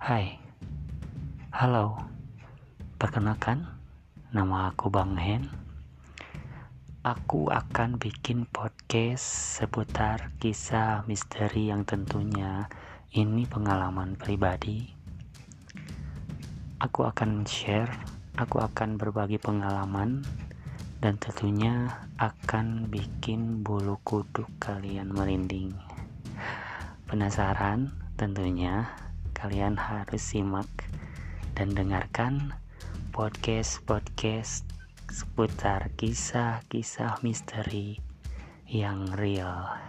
Hai, halo, perkenalkan, nama aku Bang Hen. Aku akan bikin podcast seputar kisah misteri yang tentunya ini pengalaman pribadi. Aku akan share, aku akan berbagi pengalaman, dan tentunya akan bikin bulu kuduk kalian merinding. Penasaran? Tentunya kalian harus simak dan dengarkan podcast-podcast seputar kisah-kisah misteri yang real.